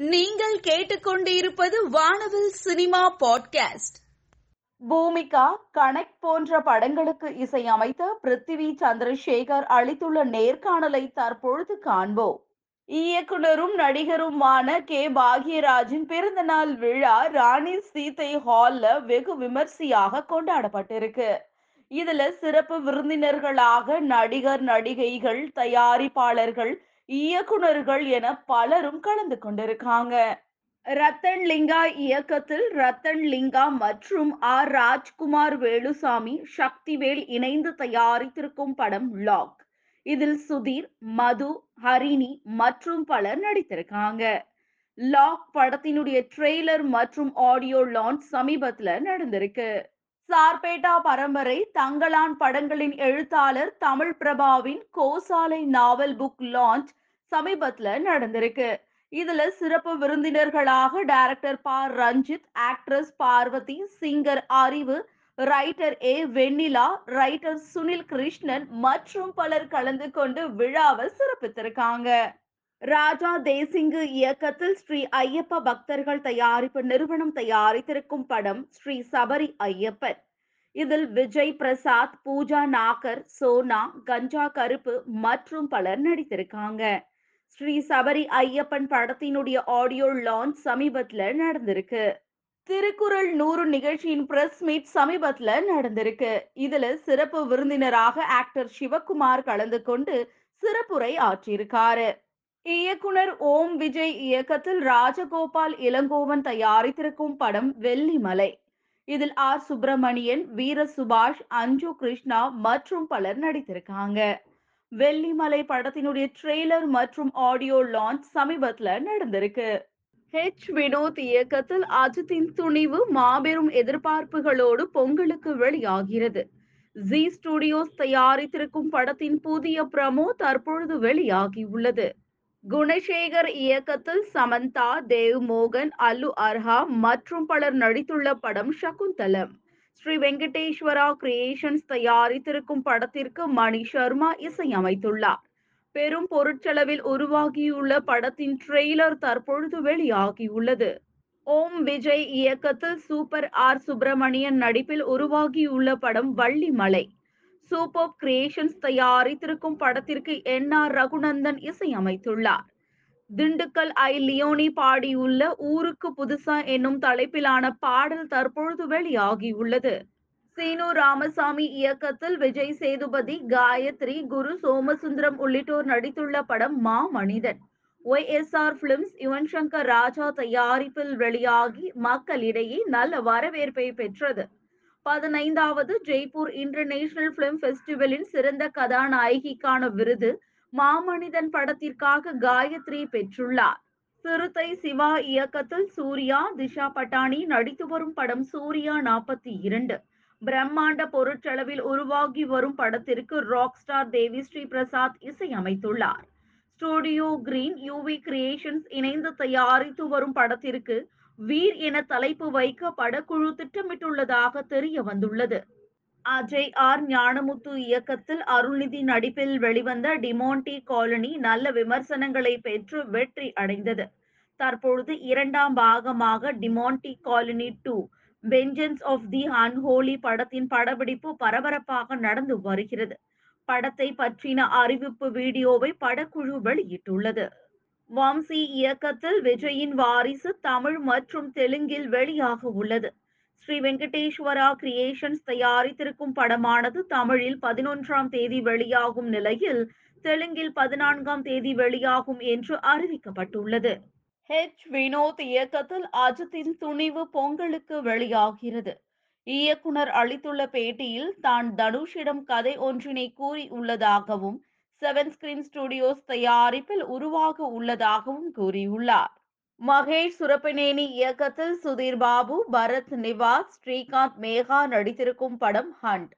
நீங்கள் கேட்டுக்கொண்டிருப்பது வானவில் சினிமா பாட்காஸ்ட். பூமிகா கனெக்ட் போன்ற படங்களுக்கு இசையமைத்த பிருத்திவி சந்திரசேகர் அளித்துள்ள நேர்காணலை தற்பொழுது காண்போம். இயக்குனரும் நடிகருமான கே. பாக்யராஜின் பிறந்தநாள் விழா ராணி சீதை ஹால்ல வெகு விமர்சையாக கொண்டாடப்பட்டிருக்கு. இதுல சிறப்பு விருந்தினர்களாக நடிகர் நடிகைகள் தயாரிப்பாளர்கள் இயக்குனர்கள் என பலரும் கலந்து கொண்டிருக்காங்க. ரத்தன் லிங்கா இயக்கத்தில் ரத்தன் லிங்கா மற்றும் ஆர் ராஜ்குமார் வேலுசாமி சக்திவேல் இணைந்து தயாரித்திருக்கும் படம் லாக் இதில் சுதீர் மது ஹரிணி மற்றும் பலர் நடித்திருக்காங்க. லாக் படத்தினுடைய ட்ரெய்லர் மற்றும் ஆடியோ லான்ச் சமீபத்துல நடந்திருக்கு. சார்பேட்டா பரம்பரை தங்களான் படங்களின் எழுத்தாளர் தமிழ் பிரபாவின் கோசாலை நாவல் புக் லான்ச் சமீபத்துல நடந்திருக்கு. இதுல சிறப்பு விருந்தினர்களாக director Pa Ranjith actress Parvathy singer Arivu writer A Vennila writer Sunil Krishnan மற்றும் பலர் கலந்து கொண்டு விழாவை சிறப்பித்திருக்காங்க. ராஜா தேசிங்கு இயக்கத்தில் ஸ்ரீ ஐயப்ப பக்தர்கள் தயாரிப்பு நிறுவனம் தயாரித்திருக்கும் படம் ஸ்ரீ சபரி ஐயப்பன். இதில் விஜய் பிரசாத் பூஜா நாகர் சோனா கஞ்சா கருப்பு மற்றும் பலர் நடித்திருக்காங்க. ஸ்ரீ சபரி ஐயப்பன் படத்தினுடைய ஆடியோ லான்ச் சமீபத்துல நடந்திருக்கு. திருக்குறள் நூறு நிகழ்ச்சியின் பிரஸ் மீட் சமீபத்துல நடந்திருக்கு. இதுல சிறப்பு விருந்தினராக ஆக்டர் சிவகுமார் கலந்து கொண்டு சிறப்புரை ஆற்றியிருக்காரு. இயக்குனர் ஓம் விஜய் இயக்கத்தில் ராஜகோபால் இளங்கோவன் தயாரித்திருக்கும் படம் வெள்ளிமலை. இதில் ஆர் சுப்பிரமணியன் வீர சுபாஷ் அஞ்சு கிருஷ்ணா மற்றும் பலர் நடித்திருக்காங்க. வெள்ளிமலை படத்தினுடைய ட்ரெய்லர் மற்றும் ஆடியோ லான்ச் சமீபத்துல நடந்திருக்கு. ஹெச் வினோத் இயக்கத்தில் அஜித்தின் துணிவு மாபெரும் எதிர்பார்ப்புகளோடு பொங்கலுக்கு வெளியாகிறது. ஜி ஸ்டுடியோஸ் தயாரித்திருக்கும் படத்தின் புதிய பிரமோ தற்பொழுது வெளியாகி உள்ளது குணசேகர் இயக்கத்தில் சமந்தா தேவ் மோகன் அல்லு அர்ஹா மற்றும் பலர் நடித்துள்ள படம் சகுந்தலம். ஸ்ரீ வெங்கடேஸ்வரா கிரியேஷன்ஸ் தயாரித்திருக்கும் படத்திற்கு மணி சர்மா இசையமைத்துள்ளார். பெரும் பொருட்செலவில் உருவாகியுள்ள படத்தின் ட்ரெய்லர் தற்பொழுது வெளியாகியுள்ளது. ஓம் விஜய் இயக்கத்தில் சூப்பர் ஆர் சுப்பிரமணியன் நடிப்பில் உருவாகியுள்ள படம் வள்ளிமலை. சூப்பர் கிரியேஷன்ஸ் தயாரித்திருக்கும் படத்திற்கு என் ஆர் ரகுநந்தன் இசையமைத்துள்ளார். திண்டுக்கல் ஐ லியோனி பாடியுள்ள ஊருக்கு புதுசா என்னும் தலைப்பிலான பாடல் தற்பொழுது வெளியாகியுள்ளது. சீனு ராமசாமி இயக்கத்தில் விஜய் சேதுபதி காயத்ரி குரு சோமசுந்தரம் உள்ளிட்டோர் நடித்துள்ள படம் Maa Manithan. Y S R films Yuvan Shankar Raja தயாரிப்பில் வெளியாகி மக்களிடையே நல்ல வரவேற்பை பெற்றது. பதினைந்தாவது ஜெய்ப்பூர் இன்டர்நேஷனல் பிலிம் ஃபெஸ்டிவலின் சிறந்த கதாநாயகிக்கான விருது மாமனிதன் படத்திற்காக காயத்ரி பெற்றுள்ளார். சிறுத்தை சிவா இயக்கத்தில் சூர்யா திஷா பட்டானி நடித்து வரும் படம் சூர்யா நாற்பத்தி இரண்டு. பிரம்மாண்ட பொருட்செலவில் உருவாகி வரும் படத்திற்கு ராக் ஸ்டார் தேவி ஸ்ரீ பிரசாத் இசையமைத்துள்ளார் ஸ்டுடியோ கிரீன் யூவி கிரியேஷன்ஸ் இணைந்து தயாரித்து வரும் படத்திற்கு வீர் என தலைப்பு வைக்க படக்குழு திட்டமிட்டுள்ளதாக தெரிய வந்துள்ளது. அஜய் ஆர் ஞானமுத்து இயக்கத்தில் அருள்நிதி நடிப்பில் வெளிவந்த டிமோண்டி காலனி நல்ல விமர்சனங்களை பெற்று வெற்றி அடைந்தது. தற்பொழுது இரண்டாம் பாகமாக Demonte colony two vengeance of the unholy படத்தின் படப்பிடிப்பு பரபரப்பாக நடந்து வருகிறது. படத்தை பற்றின அறிவிப்பு வீடியோவை படக்குழு வெளியிட்டுள்ளது. வம்சி இயக்கத்தில் விஜயின் வாரிசு தமிழ் மற்றும் தெலுங்கில் வெளியாக உள்ளது. ஸ்ரீ வெங்கடேஸ்வரா கிரியேஷன்ஸ் தயாரித்திருக்கும் படமானது தமிழில் பதினொன்றாம் தேதி வெளியாகும் நிலையில் தெலுங்கில் பதினான்காம் தேதி வெளியாகும் என்று அறிவிக்கப்பட்டுள்ளது. ஹெச் வினோத் இயக்கத்தில் அஜித்தின் துணிவு பொங்கலுக்கு வெளியாகிறது. இயக்குனர் அளித்துள்ள பேட்டியில் தான் தனுஷிடம் கதை ஒன்றினை கூறி உள்ளதாகவும் செவன் ஸ்கிரீன் ஸ்டுடியோஸ் தயாரிப்பில் உருவாக உள்ளதாகவும் கூறியுள்ளார். மகேஷ் சுரப்பினேனி இயக்கத்தில் சுதீர் பாபு பரத் நிவாஸ் ஸ்ரீகாந்த் மேகா நடித்திருக்கும் படம் ஹண்ட்.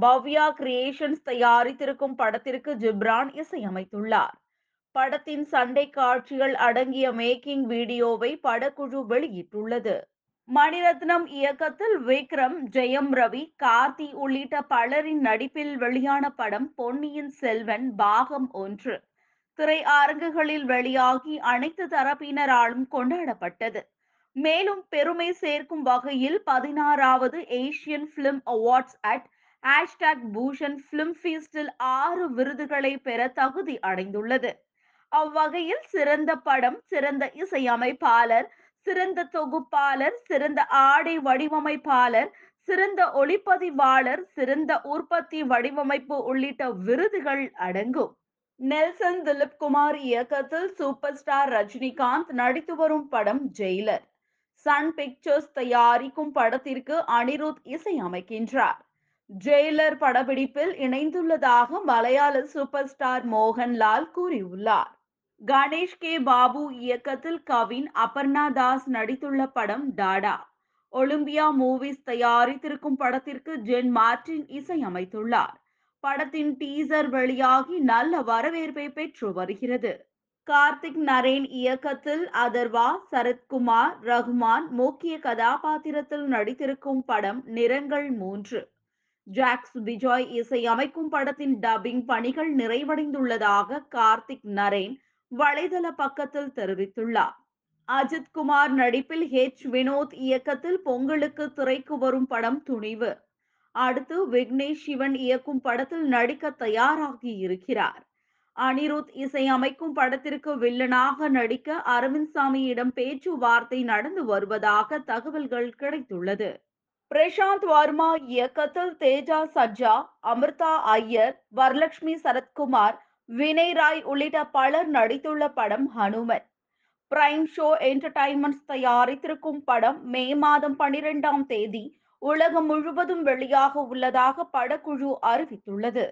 பவ்யா கிரியேஷன்ஸ் தயாரித்திருக்கும் படத்திற்கு ஜிப்ரான் இசையமைத்துள்ளார். படத்தின் சண்டை காட்சிகள் அடங்கிய மேக்கிங் வீடியோவை படக்குழு வெளியிட்டுள்ளது. மணிரத்னம் இயக்கத்தில் விக்ரம் ஜெயம் ரவி கார்த்தி உள்ளிட்ட பலரின் நடிப்பில் வெளியான படம் பொன்னியின் செல்வன் பாகம் ஒன்று. திரை அரங்குகளில் வெளியாகி அனைத்து தரப்பினராலும் கொண்டாடப்பட்டது. மேலும் பெருமை சேர்க்கும் வகையில் பதினாறாவது Asian film awards at hashtag Busan film ஃபீஸ்டில் ஆறு விருதுகளை பெற தகுதி அடைந்துள்ளது. அவ்வகையில் சிறந்த படம் சிறந்த இசையமைப்பாளர் சிறந்த தொகுப்பாளர் சிறந்த ஆடை வடிவமைப்பாளர் சிறந்த ஒளிப்பதிவாளர் சிறந்த உற்பத்தி வடிவமைப்பு உள்ளிட்ட விருதுகள் அடங்கும். நெல்சன் திலீப் குமார் இயக்கத்தில் சூப்பர் ஸ்டார் ரஜினிகாந்த் நடித்து வரும் படம் ஜெயிலர் சன் பிக்சர்ஸ் தயாரிக்கும் படத்திற்கு அனிருத் இசையமைக்கின்றார். ஜெயிலர் படப்பிடிப்பில் இணைந்துள்ளதாக மலையாள சூப்பர் ஸ்டார் மோகன்லால் கூறியுள்ளார். கணேஷ் கே. பாபு இயக்கத்தில் கவின் அபர்ணா தாஸ் நடித்துள்ள படம் டாடா ஒலிம்பியா மூவிஸ் தயாரித்திருக்கும் படத்திற்கு ஜென் மார்டின் இசையமைத்துள்ளார். படத்தின் டீசர் வெளியாகி நல்ல வரவேற்பை பெற்று வருகிறது. கார்த்திக் நரேன் இயக்கத்தில் அதர்வா சரத்குமார் ரகுமான் முக்கிய கதாபாத்திரத்தில் நடித்திருக்கும் படம் நிறங்கள் மூன்று. ஜாக்ஸ் விஜய் இசையமைக்கும் படத்தின் டப்பிங் பணிகள் நிறைவடைந்துள்ளதாக கார்த்திக் நரேன் வலைதள பக்கத்தில் தெரிவித்துள்ளார். அஜித் குமார் நடிப்பில் ஹெச் வினோத் இயக்கத்தில் பொங்கலுக்கு திரைக்கு வரும் படம் துணிவு. அடுத்து விக்னேஷ் சிவன் இயக்கும் படத்தில் நடிக்க தயாராகி இருக்கிறார். அனிருத் இசையமைக்கும் படத்திற்கு வில்லனாக நடிக்க அரவிந்த் சாமியிடம் பேச்சுவார்த்தை நடந்து வருவதாக தகவல்கள் கிடைத்துள்ளது. பிரசாந்த் வர்மா இயக்கத்தில் தேஜா சஜ்ஜா அமிர்தா ஐயர் வரலட்சுமி சரத்குமார் வினய் ராய் உள்ளிட்ட பலர் நடித்துள்ள படம் ஹனுமன். பிரைம் ஷோ என்டர்டைன்மெண்ட்ஸ் தயாரித்திருக்கும் படம் மே மாதம் பனிரெண்டாம் தேதி உலகம் முழுவதும் வெளியாக உள்ளதாக படக்குழு அறிவித்துள்ளது.